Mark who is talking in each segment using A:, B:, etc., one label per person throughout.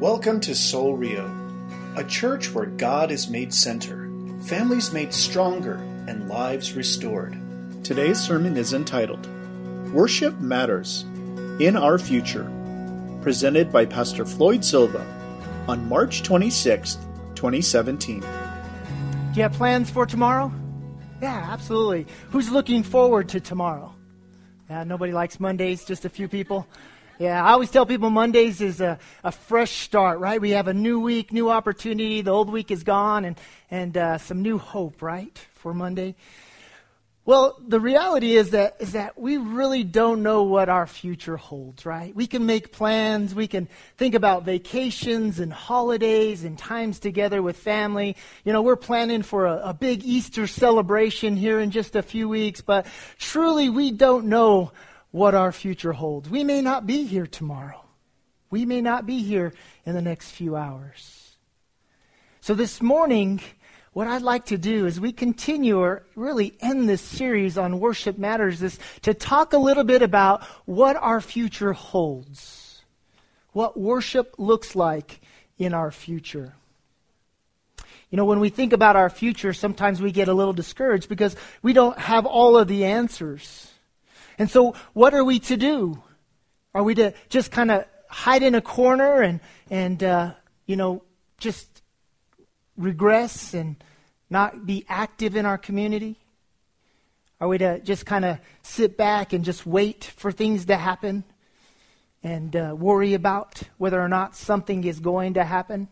A: Welcome to Soul Rio, a church where God is made center, families made stronger, and lives restored. Today's sermon is entitled Worship Matters in Our Future, presented by Pastor Floyd Silva on March 26th, 2017.
B: Do you have plans for tomorrow? Yeah, absolutely. Who's looking forward to tomorrow? Yeah, nobody likes Mondays, just a few people. Yeah, I always tell people Mondays is a, a fresh start, right? We have a new week, new opportunity. The old week is gone, and, and uh, some new hope, right, for Monday. Well, the reality is that, is that we really don't know what our future holds, right? We can make plans, we can think about vacations and holidays and times together with family. You know, we're planning for a, a big Easter celebration here in just a few weeks, but truly we don't know what our future holds. We may not be here tomorrow. We may not be here in the next few hours. So this morning, what I'd like to do is we continue or really end this series on worship matters is to talk a little bit about what our future holds. What worship looks like in our future. You know, when we think about our future, sometimes we get a little discouraged because we don't have all of the answers. And so, what are we to do? Are we to just kind of hide in a corner and, and uh, you know, just regress and not be active in our community? Are we to just kind of sit back and just wait for things to happen and uh, worry about whether or not something is going to happen?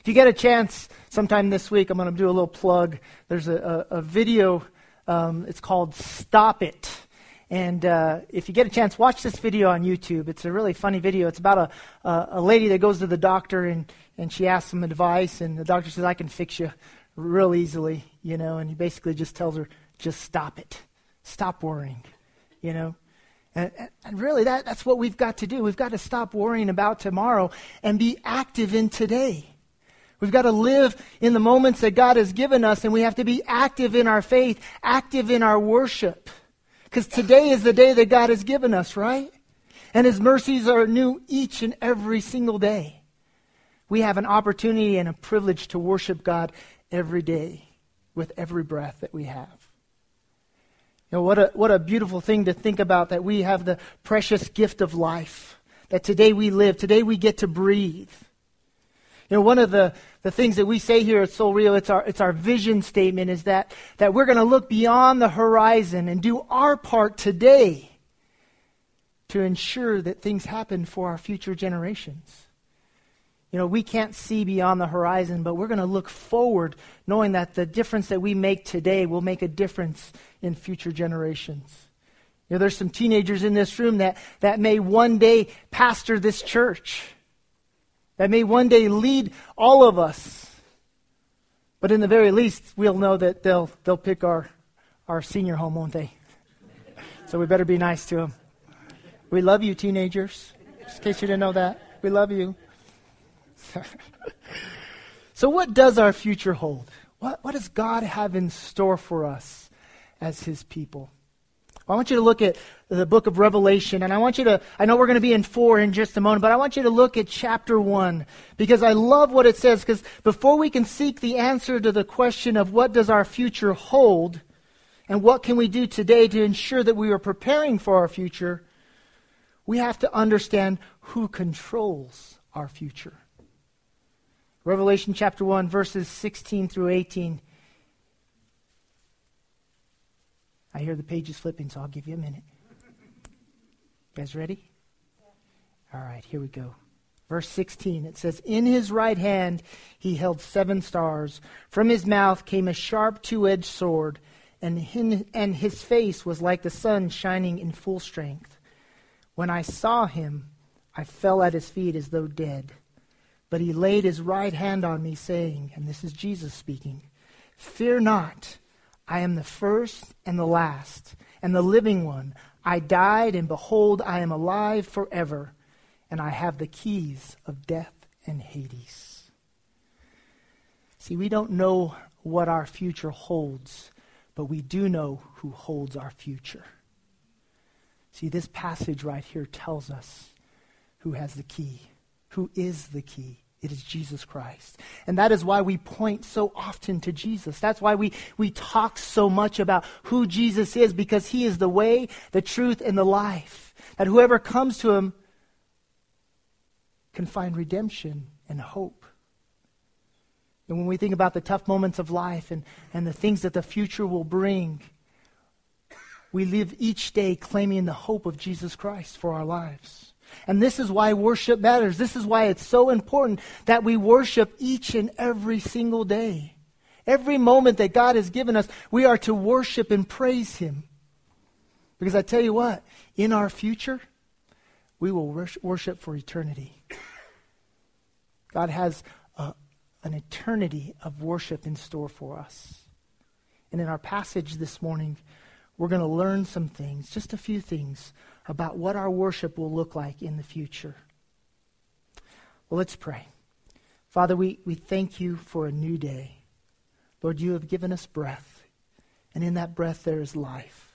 B: If you get a chance sometime this week, I'm going to do a little plug. There's a, a, a video, um, it's called Stop It. And uh, if you get a chance, watch this video on YouTube. It's a really funny video. It's about a, a, a lady that goes to the doctor and, and she asks him advice, and the doctor says, I can fix you real easily, you know, and he basically just tells her, just stop it. Stop worrying, you know. And, and really, that, that's what we've got to do. We've got to stop worrying about tomorrow and be active in today. We've got to live in the moments that God has given us, and we have to be active in our faith, active in our worship. Because today is the day that God has given us, right? And His mercies are new each and every single day. We have an opportunity and a privilege to worship God every day with every breath that we have. You know, what a, what a beautiful thing to think about that we have the precious gift of life, that today we live, today we get to breathe. You know, one of the, the things that we say here at Soul Rio, it's our, it's our vision statement, is that, that we're going to look beyond the horizon and do our part today to ensure that things happen for our future generations. You know, we can't see beyond the horizon, but we're going to look forward knowing that the difference that we make today will make a difference in future generations. You know, there's some teenagers in this room that, that may one day pastor this church that may one day lead all of us. But in the very least, we'll know that they'll, they'll pick our, our senior home, won't they? So we better be nice to them. We love you, teenagers. Just in case you didn't know that. We love you. so, what does our future hold? What, what does God have in store for us as His people? I want you to look at the book of Revelation, and I want you to, I know we're going to be in four in just a moment, but I want you to look at chapter one, because I love what it says, because before we can seek the answer to the question of what does our future hold, and what can we do today to ensure that we are preparing for our future, we have to understand who controls our future. Revelation chapter 1, verses 16 through 18. I hear the pages flipping, so I'll give you a minute. You guys ready? All right, here we go. Verse 16, it says, In his right hand he held seven stars. From his mouth came a sharp two edged sword, and, his, and his face was like the sun shining in full strength. When I saw him, I fell at his feet as though dead. But he laid his right hand on me, saying, and this is Jesus speaking, Fear not. I am the first and the last, and the living one. I died, and behold, I am alive forever, and I have the keys of death and Hades. See, we don't know what our future holds, but we do know who holds our future. See, this passage right here tells us who has the key who is the key. It is Jesus Christ. And that is why we point so often to Jesus. That's why we, we talk so much about who Jesus is, because he is the way, the truth, and the life. That whoever comes to him can find redemption and hope. And when we think about the tough moments of life and, and the things that the future will bring, we live each day claiming the hope of Jesus Christ for our lives. And this is why worship matters. This is why it's so important that we worship each and every single day. Every moment that God has given us, we are to worship and praise Him. Because I tell you what, in our future, we will worship for eternity. God has a, an eternity of worship in store for us. And in our passage this morning, we're going to learn some things, just a few things, about what our worship will look like in the future. Well, let's pray. Father, we, we thank you for a new day. Lord, you have given us breath, and in that breath there is life.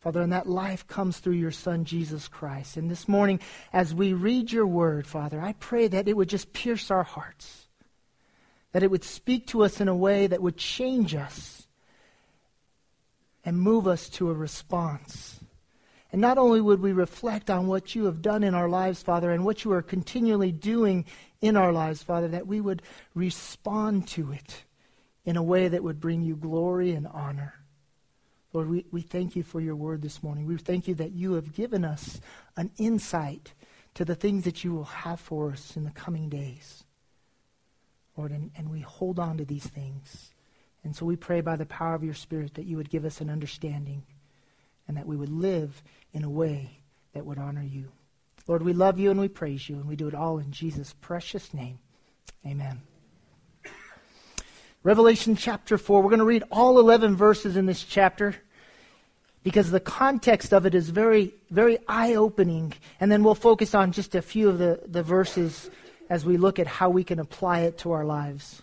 B: Father, and that life comes through your Son, Jesus Christ. And this morning, as we read your word, Father, I pray that it would just pierce our hearts that it would speak to us in a way that would change us and move us to a response. And not only would we reflect on what you have done in our lives, Father, and what you are continually doing in our lives, Father, that we would respond to it in a way that would bring you glory and honor. Lord, we, we thank you for your word this morning. We thank you that you have given us an insight to the things that you will have for us in the coming days. Lord, and, and we hold on to these things. And so we pray by the power of your Spirit that you would give us an understanding and that we would live in a way that would honor you. Lord, we love you and we praise you, and we do it all in Jesus' precious name. Amen. Revelation chapter 4. We're going to read all 11 verses in this chapter because the context of it is very, very eye opening. And then we'll focus on just a few of the, the verses as we look at how we can apply it to our lives.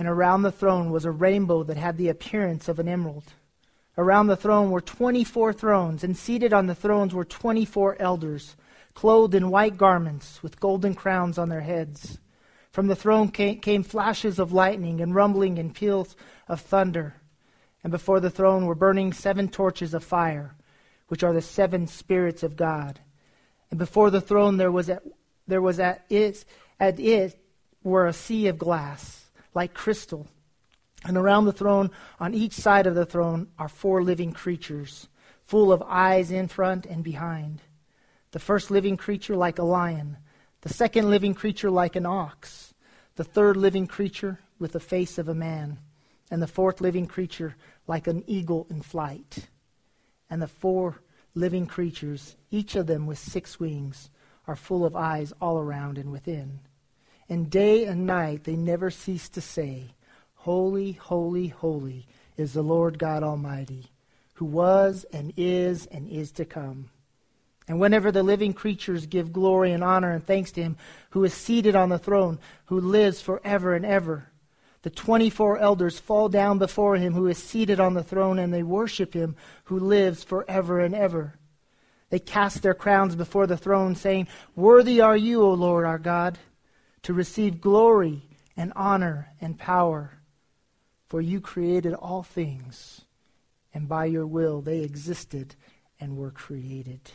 B: and around the throne was a rainbow that had the appearance of an emerald. Around the throne were 24 thrones, and seated on the thrones were 24 elders, clothed in white garments, with golden crowns on their heads. From the throne came, flashes of lightning, and rumbling and peals of thunder. And before the throne were burning seven torches of fire, which are the seven spirits of God. And before the throne there was at, there was at it, at it were a sea of glass like crystal. And around the throne, on each side of the throne, are four living creatures, full of eyes in front and behind. The first living creature like a lion, the second living creature like an ox, the third living creature with the face of a man, and the fourth living creature like an eagle in flight. And the four living creatures, each of them with six wings, are full of eyes all around and within. And day and night they never cease to say, Holy, holy, holy is the Lord God Almighty, who was and is and is to come. And whenever the living creatures give glory and honor and thanks to him who is seated on the throne, who lives forever and ever, the 24 elders fall down before him who is seated on the throne and they worship him who lives forever and ever. They cast their crowns before the throne, saying, Worthy are you, O Lord our God to receive glory and honor and power. For you created all things, and by your will they existed and were created.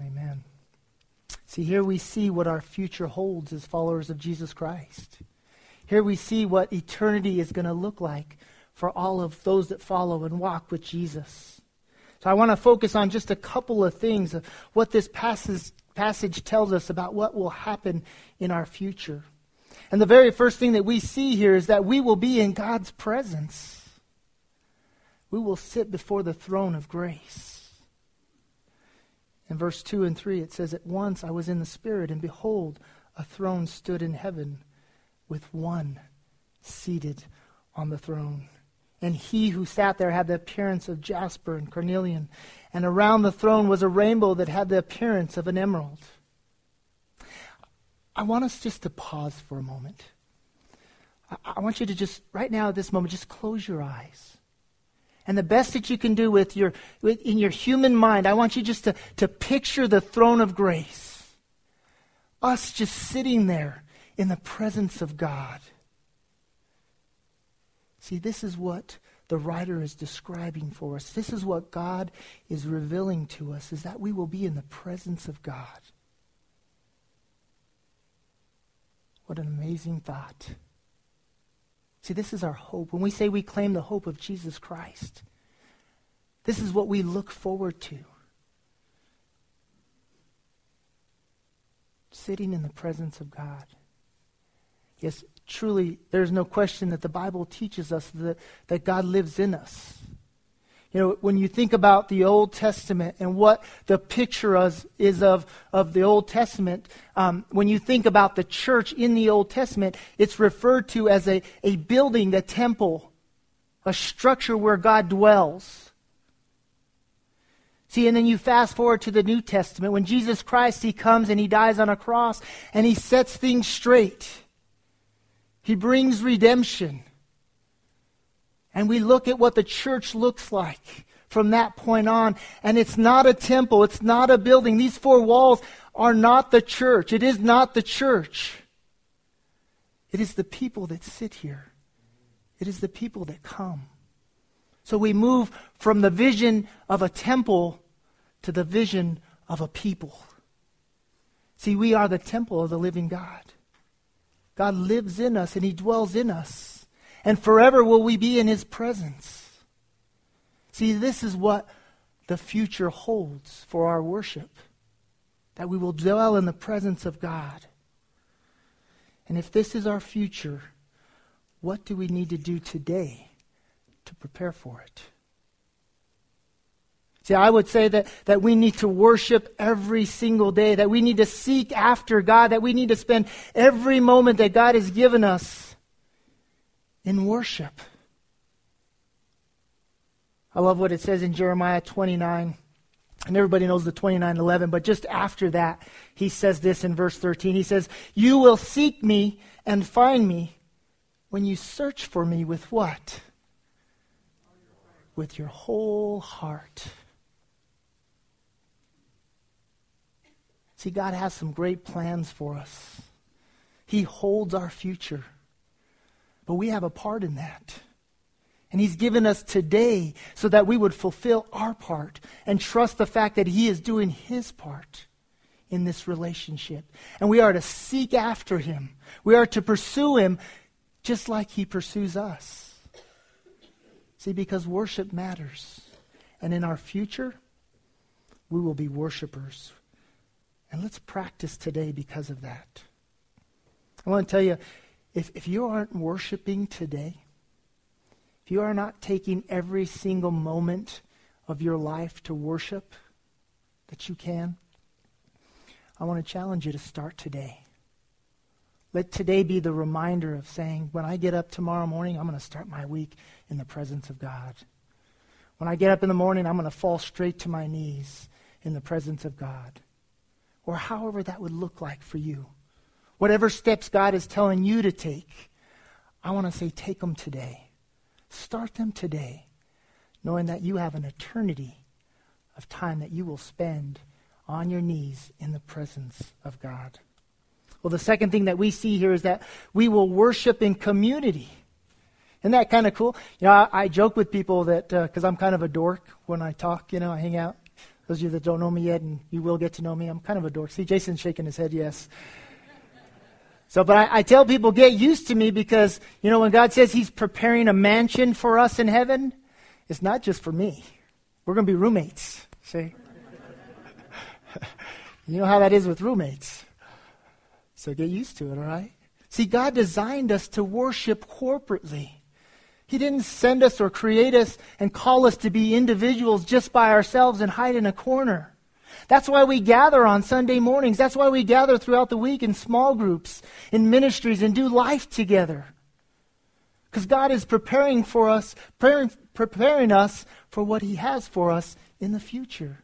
B: Amen. Amen. See, here we see what our future holds as followers of Jesus Christ. Here we see what eternity is going to look like for all of those that follow and walk with Jesus. So I want to focus on just a couple of things of what this passage passage tells us about what will happen in our future. And the very first thing that we see here is that we will be in God's presence. We will sit before the throne of grace. In verse 2 and 3, it says, At once I was in the Spirit, and behold, a throne stood in heaven with one seated on the throne. And he who sat there had the appearance of jasper and carnelian, and around the throne was a rainbow that had the appearance of an emerald. I want us just to pause for a moment. I, want you to just, right now at this moment, just close your eyes. And the best that you can do with your, with, in your human mind, I want you just to, to picture the throne of grace. Us just sitting there in the presence of God. See, this is what the writer is describing for us. This is what God is revealing to us, is that we will be in the presence of God. What an amazing thought. See, this is our hope. When we say we claim the hope of Jesus Christ, this is what we look forward to. Sitting in the presence of God. Yes, truly, there's no question that the Bible teaches us that, that God lives in us. You know, when you think about the Old Testament and what the picture is, is of, of the Old Testament, um, when you think about the church in the Old Testament, it's referred to as a, a building, a temple, a structure where God dwells. See, and then you fast forward to the New Testament when Jesus Christ, He comes and He dies on a cross and He sets things straight. He brings redemption. And we look at what the church looks like from that point on. And it's not a temple. It's not a building. These four walls are not the church. It is not the church. It is the people that sit here. It is the people that come. So we move from the vision of a temple to the vision of a people. See, we are the temple of the living God. God lives in us and He dwells in us and forever will we be in his presence. See, this is what the future holds for our worship that we will dwell in the presence of God. And if this is our future, what do we need to do today to prepare for it? See, I would say that, that we need to worship every single day, that we need to seek after God, that we need to spend every moment that God has given us in worship. I love what it says in Jeremiah 29. And everybody knows the 29:11, but just after that, he says this in verse 13. He says, "You will seek me and find me when you search for me with what? With your whole heart." See, God has some great plans for us. He holds our future. But we have a part in that. And He's given us today so that we would fulfill our part and trust the fact that He is doing His part in this relationship. And we are to seek after Him. We are to pursue Him just like He pursues us. See, because worship matters. And in our future, we will be worshipers. And let's practice today because of that. I want to tell you, if, if you aren't worshiping today, if you are not taking every single moment of your life to worship that you can, I want to challenge you to start today. Let today be the reminder of saying, when I get up tomorrow morning, I'm going to start my week in the presence of God. When I get up in the morning, I'm going to fall straight to my knees in the presence of God. Or however that would look like for you. Whatever steps God is telling you to take, I want to say take them today. Start them today, knowing that you have an eternity of time that you will spend on your knees in the presence of God. Well, the second thing that we see here is that we will worship in community. Isn't that kind of cool? You know, I, I joke with people that because uh, I'm kind of a dork when I talk, you know, I hang out. Those of you that don't know me yet, and you will get to know me, I'm kind of a dork. See, Jason's shaking his head, yes. So, but I, I, tell people, get used to me because, you know, when God says He's preparing a mansion for us in heaven, it's not just for me. We're going to be roommates, see? you know how that is with roommates. So get used to it, all right? See, God designed us to worship corporately. He didn't send us or create us and call us to be individuals just by ourselves and hide in a corner. That's why we gather on Sunday mornings. That's why we gather throughout the week in small groups, in ministries, and do life together. Because God is preparing for us, preparing, preparing us for what He has for us in the future.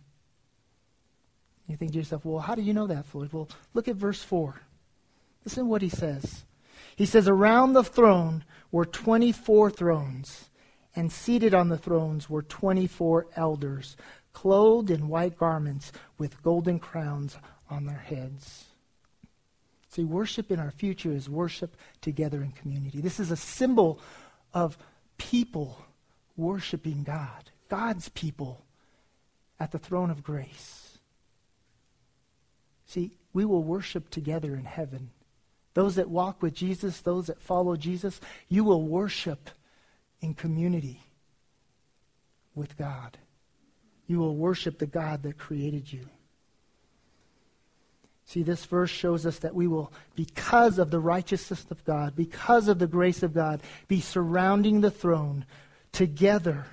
B: You think to yourself, well, how do you know that, Floyd? Well, look at verse 4. Listen to what he says. He says, Around the throne were 24 thrones, and seated on the thrones were 24 elders, clothed in white garments with golden crowns on their heads. See, worship in our future is worship together in community. This is a symbol of people worshiping God, God's people at the throne of grace. See, we will worship together in heaven. Those that walk with Jesus, those that follow Jesus, you will worship in community with God. You will worship the God that created you. See, this verse shows us that we will, because of the righteousness of God, because of the grace of God, be surrounding the throne together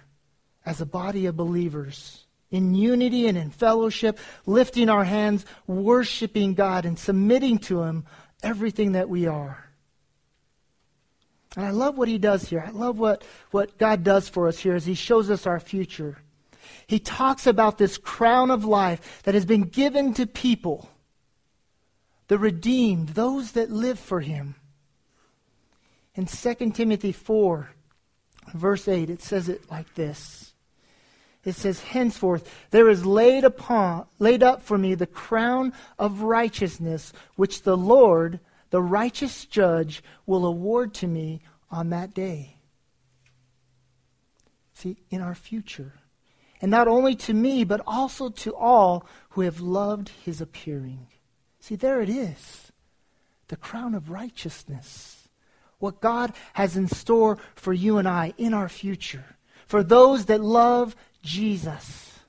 B: as a body of believers in unity and in fellowship, lifting our hands, worshiping God, and submitting to Him everything that we are. And I love what He does here. I love what, what God does for us here as He shows us our future. He talks about this crown of life that has been given to people, the redeemed, those that live for Him. In 2 Timothy 4, verse 8, it says it like this it says, Henceforth there is laid upon laid up for me the crown of righteousness, which the Lord, the righteous judge, will award to me on that day. See, in our future. And not only to me, but also to all who have loved his appearing. See, there it is. The crown of righteousness. What God has in store for you and I in our future. For those that love Jesus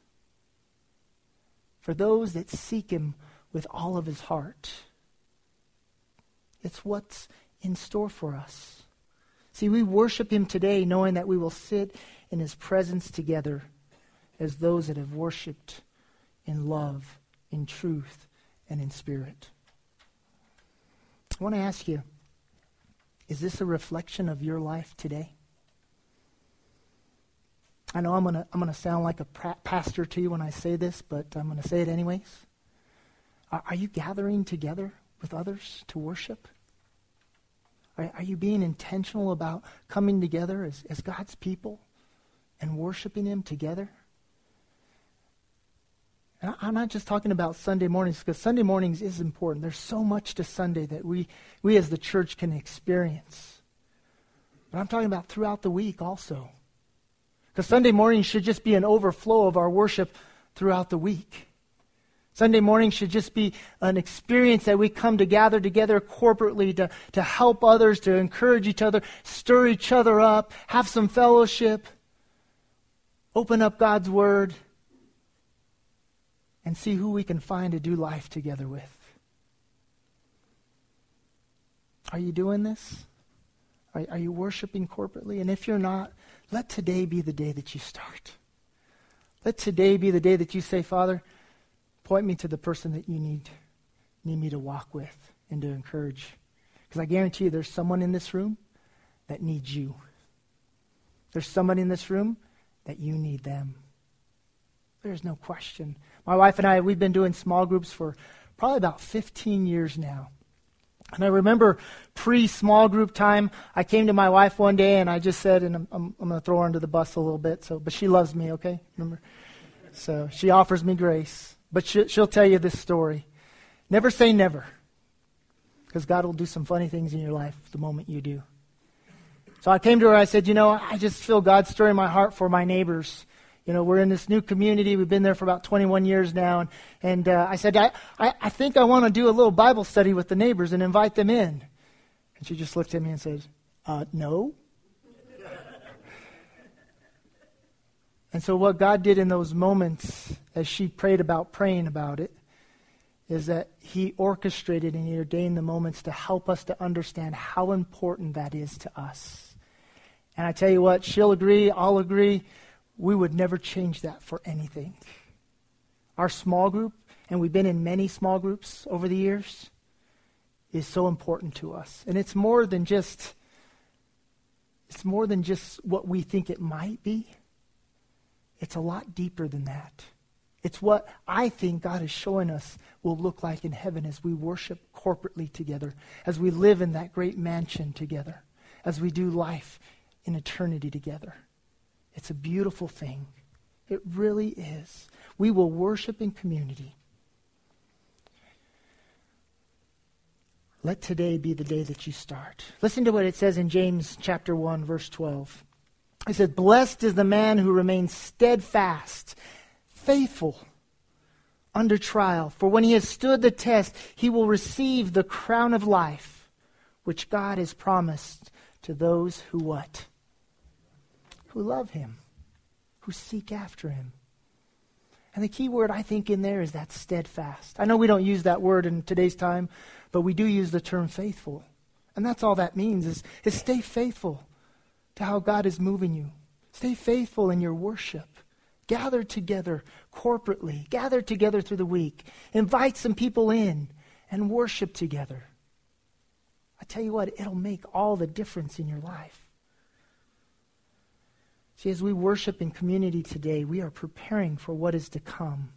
B: for those that seek him with all of his heart. It's what's in store for us. See, we worship him today knowing that we will sit in his presence together as those that have worshiped in love, in truth, and in spirit. I want to ask you is this a reflection of your life today? I know I'm going to I'm to sound like a pastor to you when I say this, but I'm going to say it anyways. Are, are you gathering together with others to worship? Are, are you being intentional about coming together as, as God's people and worshiping Him together? And I'm not just talking about Sunday mornings because Sunday mornings is important. There's so much to Sunday that we, we as the church can experience. But I'm talking about throughout the week also. Because Sunday morning should just be an overflow of our worship throughout the week. Sunday morning should just be an experience that we come to gather together corporately to, to help others, to encourage each other, stir each other up, have some fellowship, open up God's Word, and see who we can find to do life together with. Are you doing this? Are, are you worshiping corporately? And if you're not, let today be the day that you start. Let today be the day that you say, Father, point me to the person that you need, need me to walk with and to encourage. Because I guarantee you there's someone in this room that needs you. There's someone in this room that you need them. There's no question. My wife and I, we've been doing small groups for probably about 15 years now. And I remember pre small group time, I came to my wife one day and I just said, and I'm, I'm, I'm going to throw her under the bus a little bit, so, but she loves me, okay? Remember? So she offers me grace. But she, she'll tell you this story. Never say never, because God will do some funny things in your life the moment you do. So I came to her, I said, You know, I just feel God stirring my heart for my neighbors you know, we're in this new community. We've been there for about 21 years now. And, and uh, I said, I, I, I think I want to do a little Bible study with the neighbors and invite them in. And she just looked at me and said, uh, No. and so, what God did in those moments, as she prayed about praying about it, is that He orchestrated and He ordained the moments to help us to understand how important that is to us. And I tell you what, she'll agree, I'll agree we would never change that for anything. our small group, and we've been in many small groups over the years, is so important to us. And it's more than just it's more than just what we think it might be. It's a lot deeper than that. It's what I think God is showing us will look like in heaven as we worship corporately together, as we live in that great mansion together, as we do life in eternity together. It's a beautiful thing. It really is. We will worship in community. Let today be the day that you start. Listen to what it says in James chapter 1 verse 12. It says, "Blessed is the man who remains steadfast, faithful under trial, for when he has stood the test, he will receive the crown of life which God has promised to those who what? Who love him, who seek after him." And the key word I think in there is that steadfast. I know we don't use that word in today's time, but we do use the term faithful. And that's all that means is, is stay faithful to how God is moving you. Stay faithful in your worship. Gather together corporately. Gather together through the week. Invite some people in and worship together. I tell you what, it'll make all the difference in your life. See, as we worship in community today, we are preparing for what is to come.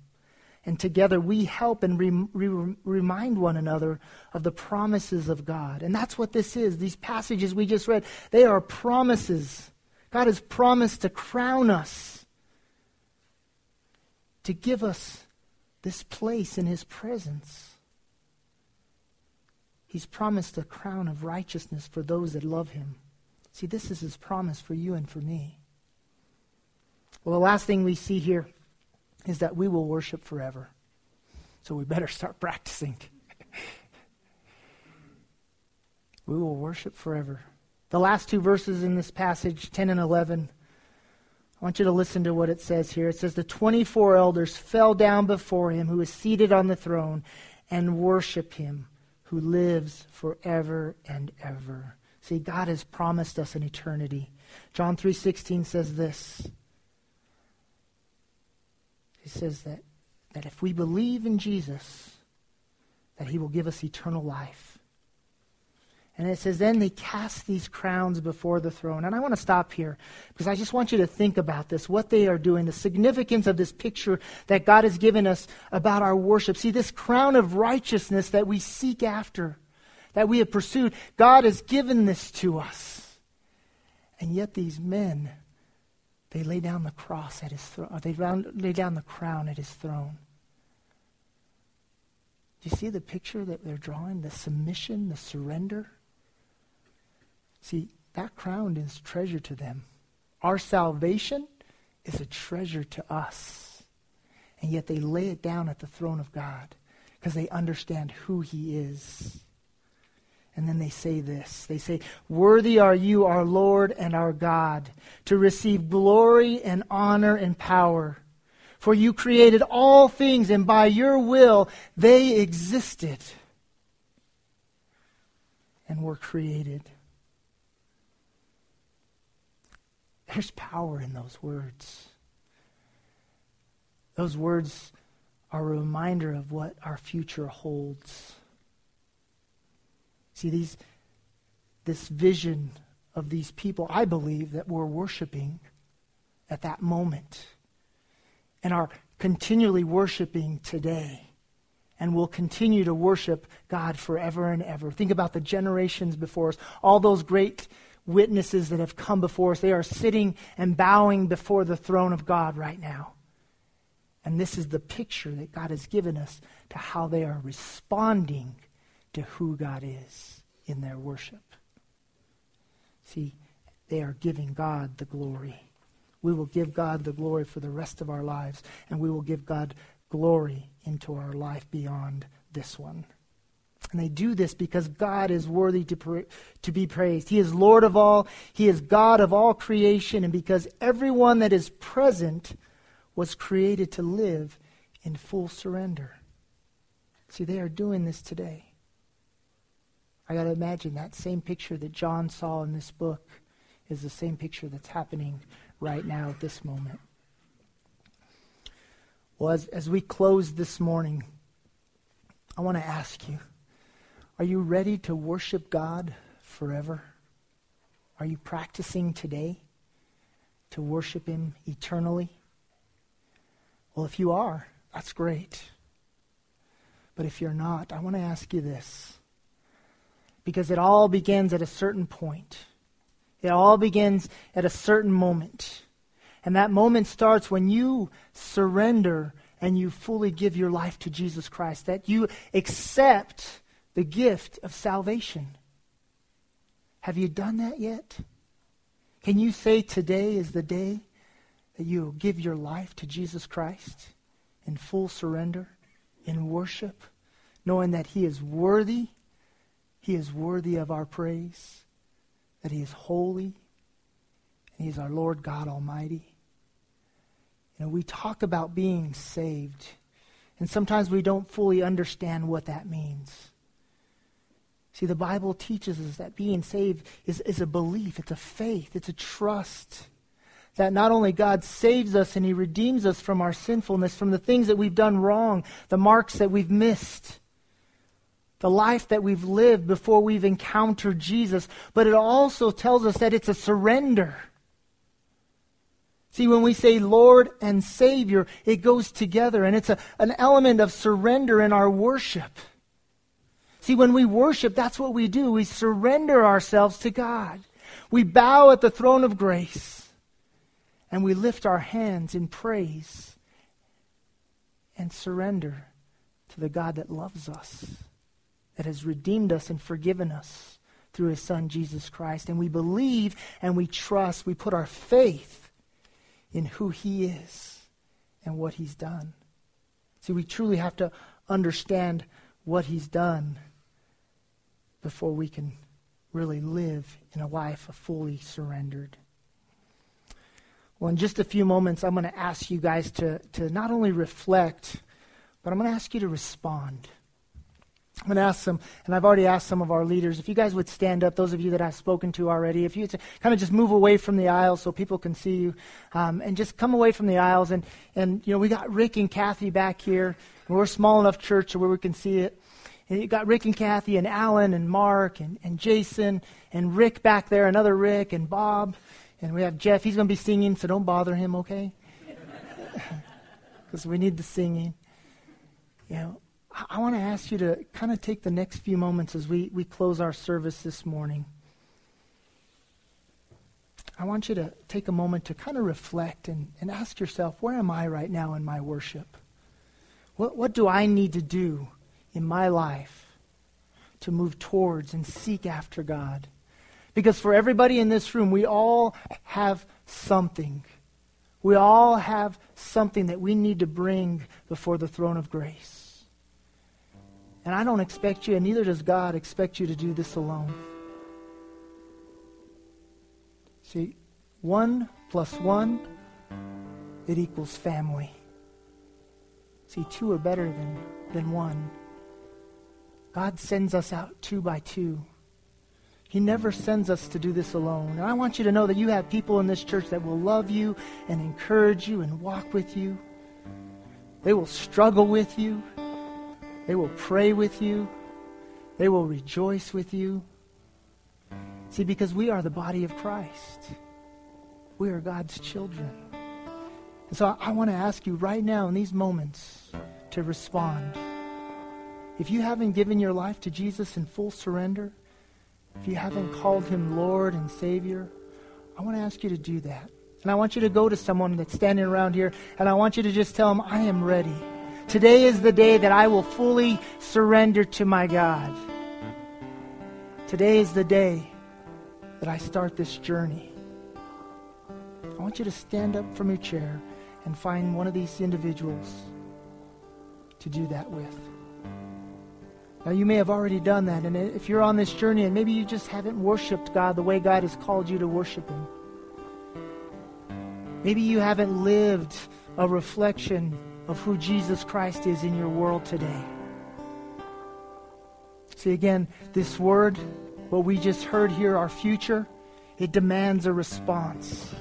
B: And together we help and re- re- remind one another of the promises of God. And that's what this is. These passages we just read, they are promises. God has promised to crown us, to give us this place in His presence. He's promised a crown of righteousness for those that love Him. See, this is His promise for you and for me. Well, the last thing we see here is that we will worship forever. So we better start practicing. we will worship forever. The last two verses in this passage, 10 and 11, I want you to listen to what it says here. It says, The 24 elders fell down before him who is seated on the throne and worship him who lives forever and ever. See, God has promised us an eternity. John 3:16 says this. He says that, that if we believe in Jesus, that he will give us eternal life. And it says, then they cast these crowns before the throne. And I want to stop here because I just want you to think about this, what they are doing, the significance of this picture that God has given us about our worship. See, this crown of righteousness that we seek after, that we have pursued, God has given this to us. And yet these men they lay down the cross at his throne. They lay down the crown at his throne. Do you see the picture that they're drawing? The submission, the surrender? See, that crown is treasure to them. Our salvation is a treasure to us. And yet they lay it down at the throne of God because they understand who he is. And then they say this they say, Worthy are you, our Lord and our God, to receive glory and honor and power. For you created all things, and by your will they existed and were created. There's power in those words. Those words are a reminder of what our future holds. See, these, this vision of these people, I believe, that were worshiping at that moment and are continually worshiping today and will continue to worship God forever and ever. Think about the generations before us, all those great witnesses that have come before us. They are sitting and bowing before the throne of God right now. And this is the picture that God has given us to how they are responding to who God is in their worship. See, they are giving God the glory. We will give God the glory for the rest of our lives, and we will give God glory into our life beyond this one. And they do this because God is worthy to, pra- to be praised. He is Lord of all, He is God of all creation, and because everyone that is present was created to live in full surrender. See, they are doing this today. I got to imagine that same picture that John saw in this book is the same picture that's happening right now at this moment. Well, as, as we close this morning, I want to ask you are you ready to worship God forever? Are you practicing today to worship Him eternally? Well, if you are, that's great. But if you're not, I want to ask you this. Because it all begins at a certain point. It all begins at a certain moment. And that moment starts when you surrender and you fully give your life to Jesus Christ, that you accept the gift of salvation. Have you done that yet? Can you say today is the day that you give your life to Jesus Christ in full surrender, in worship, knowing that He is worthy, He is worthy of our praise, that He is holy, and He is our Lord God Almighty? You know, we talk about being saved, and sometimes we don't fully understand what that means. See, the Bible teaches us that being saved is, is a belief, it's a faith, it's a trust. That not only God saves us and He redeems us from our sinfulness, from the things that we've done wrong, the marks that we've missed, the life that we've lived before we've encountered Jesus, but it also tells us that it's a surrender. See, when we say Lord and Savior, it goes together, and it's a, an element of surrender in our worship. See, when we worship, that's what we do. We surrender ourselves to God. We bow at the throne of grace and we lift our hands in praise and surrender to the God that loves us, that has redeemed us and forgiven us through his Son, Jesus Christ. And we believe and we trust, we put our faith in who he is and what he's done. See, we truly have to understand what he's done before we can really live in a life of fully surrendered. Well, in just a few moments, I'm going to ask you guys to, to not only reflect, but I'm going to ask you to respond. I'm going to ask some, and I've already asked some of our leaders, if you guys would stand up, those of you that I've spoken to already, if you kind of just move away from the aisles so people can see you, um, and just come away from the aisles. And, and, you know, we got Rick and Kathy back here. We're a small enough church where we can see it. And you got Rick and Kathy and Alan and Mark and, and Jason and Rick back there, another Rick and Bob. And we have Jeff. He's going to be singing, so don't bother him, okay? Because we need the singing. You know, I, want to ask you to kind of take the next few moments as we, we close our service this morning. I want you to take a moment to kind of reflect and, and ask yourself, where am I right now in my worship? What, what do I need to do? in my life to move towards and seek after God. Because for everybody in this room, we all have something. We all have something that we need to bring before the throne of grace. And I don't expect you, and neither does God expect you to do this alone. See, one plus one, it equals family. See, two are better than, than one. God sends us out two by two. He never sends us to do this alone. And I want you to know that you have people in this church that will love you and encourage you and walk with you. They will struggle with you. They will pray with you. They will rejoice with you. See, because we are the body of Christ, we are God's children. And so I, I want to ask you right now in these moments to respond. If you haven't given your life to Jesus in full surrender, if you haven't called him Lord and Savior, I want to ask you to do that. And I want you to go to someone that's standing around here, and I want you to just tell them, I am ready. Today is the day that I will fully surrender to my God. Today is the day that I start this journey. I want you to stand up from your chair and find one of these individuals to do that with. Now, you may have already done that, and if you're on this journey and maybe you just haven't worshiped God the way God has called you to worship Him, maybe you haven't lived a reflection of who Jesus Christ is in your world today. See, again, this word, what we just heard here, our future, it demands a response.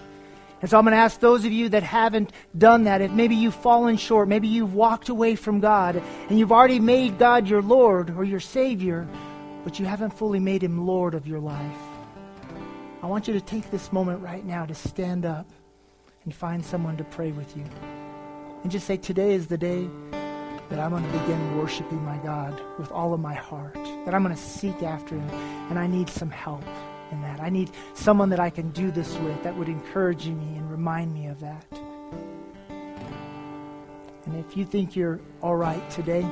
B: And so I'm going to ask those of you that haven't done that, if maybe you've fallen short, maybe you've walked away from God, and you've already made God your Lord or your Savior, but you haven't fully made Him Lord of your life. I want you to take this moment right now to stand up and find someone to pray with you. And just say, Today is the day that I'm going to begin worshiping my God with all of my heart, that I'm going to seek after Him, and I need some help in that. I need someone that I can do this with that would encourage me and remind me of that. And if you think you're all right today,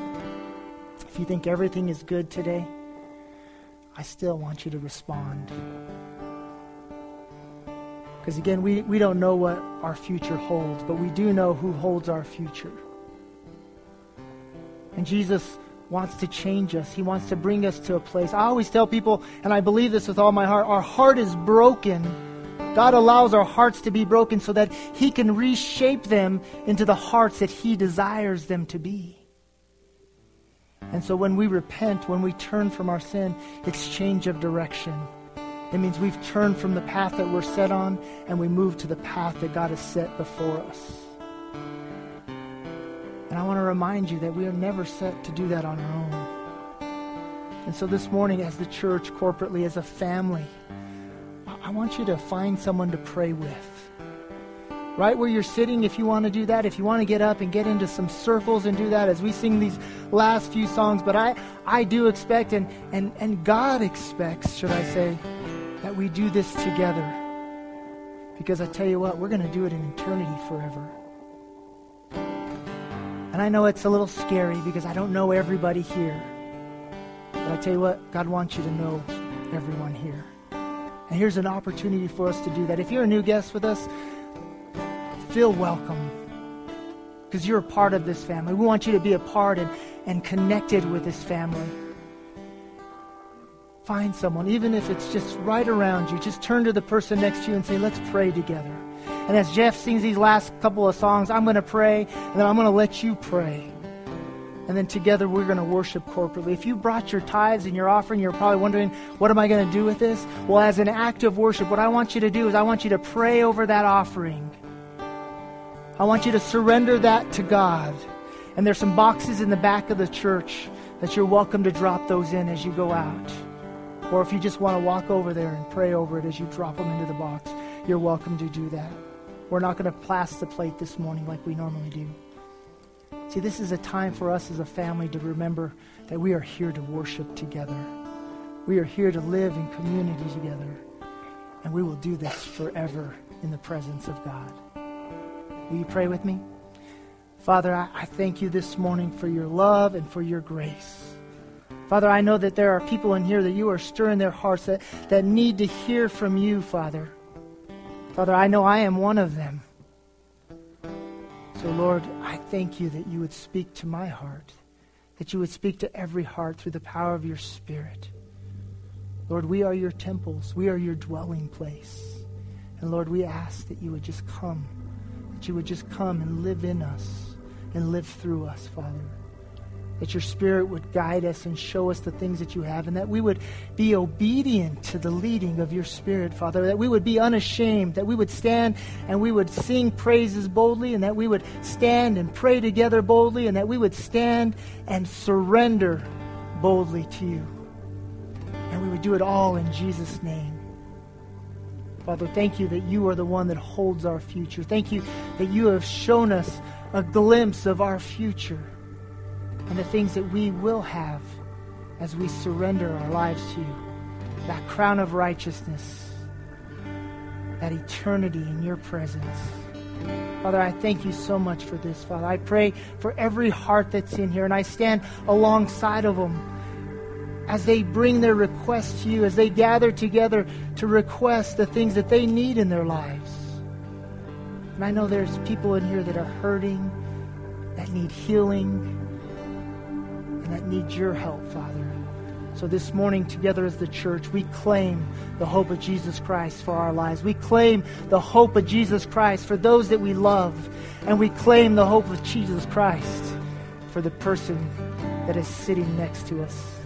B: if you think everything is good today, I still want you to respond. Because again, we, we don't know what our future holds, but we do know who holds our future. And Jesus wants to change us. He wants to bring us to a place. I always tell people, and I believe this with all my heart, our heart is broken. God allows our hearts to be broken so that He can reshape them into the hearts that He desires them to be. And so when we repent, when we turn from our sin, it's change of direction. It means we've turned from the path that we're set on and we move to the path that God has set before us. And I want to remind you that we are never set to do that on our own. And so this morning, as the church, corporately, as a family, I want you to find someone to pray with. Right where you're sitting, if you want to do that, if you want to get up and get into some circles and do that as we sing these last few songs. But I, I do expect, and, and, and God expects, should I say, we do this together. Because I tell you what, we're going to do it in eternity forever. And I know it's a little scary because I don't know everybody here. But I tell you what, God wants you to know everyone here. And here's an opportunity for us to do that. If you're a new guest with us, feel welcome because you're a part of this family. We want you to be a part and, and connected with this family. Find someone, even if it's just right around you. Just turn to the person next to you and say, Let's pray together. And as Jeff sings these last couple of songs, I'm going to pray, and then I'm going to let you pray. And then together we're going to worship corporately. If you brought your tithes and your offering, you're probably wondering, what am I going to do with this? Well, as an act of worship, what I want you to do is I want you to pray over that offering. I want you to surrender that to God. And there's some boxes in the back of the church that you're welcome to drop those in as you go out. Or if you just want to walk over there and pray over it as you drop them into the box, you're welcome to do that. We're not going to pass the plate this morning like we normally do. See, this is a time for us as a family to remember that we are here to worship together. We are here to live in community together. And we will do this forever in the presence of God. Will you pray with me? Father, I, I thank you this morning for your love and for your grace. Father, I know that there are people in here that you are stirring their hearts that, that need to hear from you, Father. Father, I know I am one of them. So, Lord, I thank you that you would speak to my heart, that you would speak to every heart through the power of your Spirit. Lord, we are your temples, we are your dwelling place. And Lord, we ask that you would just come, that you would just come and live in us and live through us, Father that your Spirit would guide us and show us the things that you have, and that we would be obedient to the leading of your Spirit, Father, that we would be unashamed, that we would stand and we would sing praises boldly, and that we would stand and pray together boldly, and that we would stand and surrender boldly to you. And we would do it all in Jesus' name. Father, thank you that you are the one that holds our future. Thank you that you have shown us a glimpse of our future and the things that we will have as we surrender our lives to you. That crown of righteousness, that eternity in your presence. Father, I thank you so much for this, Father. I pray for every heart that's in here, and I stand alongside of them as they bring their requests to you, as they gather together to request the things that they need in their lives. And I know there's people in here that are hurting, that need healing, that need your help, Father. So this morning, together as the church, we claim the hope of Jesus Christ for our lives. We claim the hope of Jesus Christ for those that we love. And we claim the hope of Jesus Christ for the person that is sitting next to us.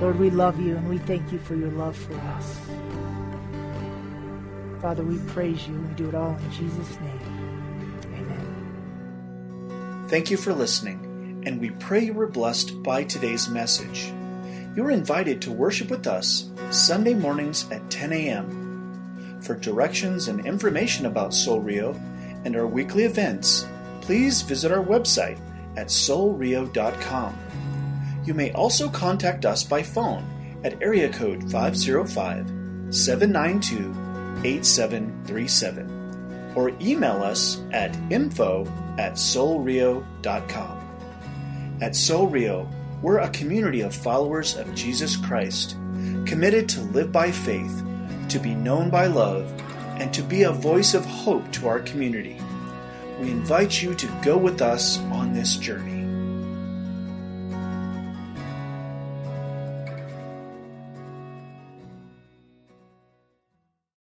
B: Lord, we love you and we thank you for your love for us. Father, we praise you. and We do it all in Jesus' name. Amen.
A: Thank you for listening and we pray you were blessed by today's message. You are invited to worship with us Sunday mornings at 10 a.m. For directions and information about Soul Rio and our weekly events, please visit our website at soulrio.com. You may also contact us by phone at area code 505 792 8737 or email us at info at soulrio.com. At Soul Rio, we're a community of followers of Jesus Christ, committed to live by faith, to be known by love, and to be a voice of hope to our community. We invite you to go with us on this journey.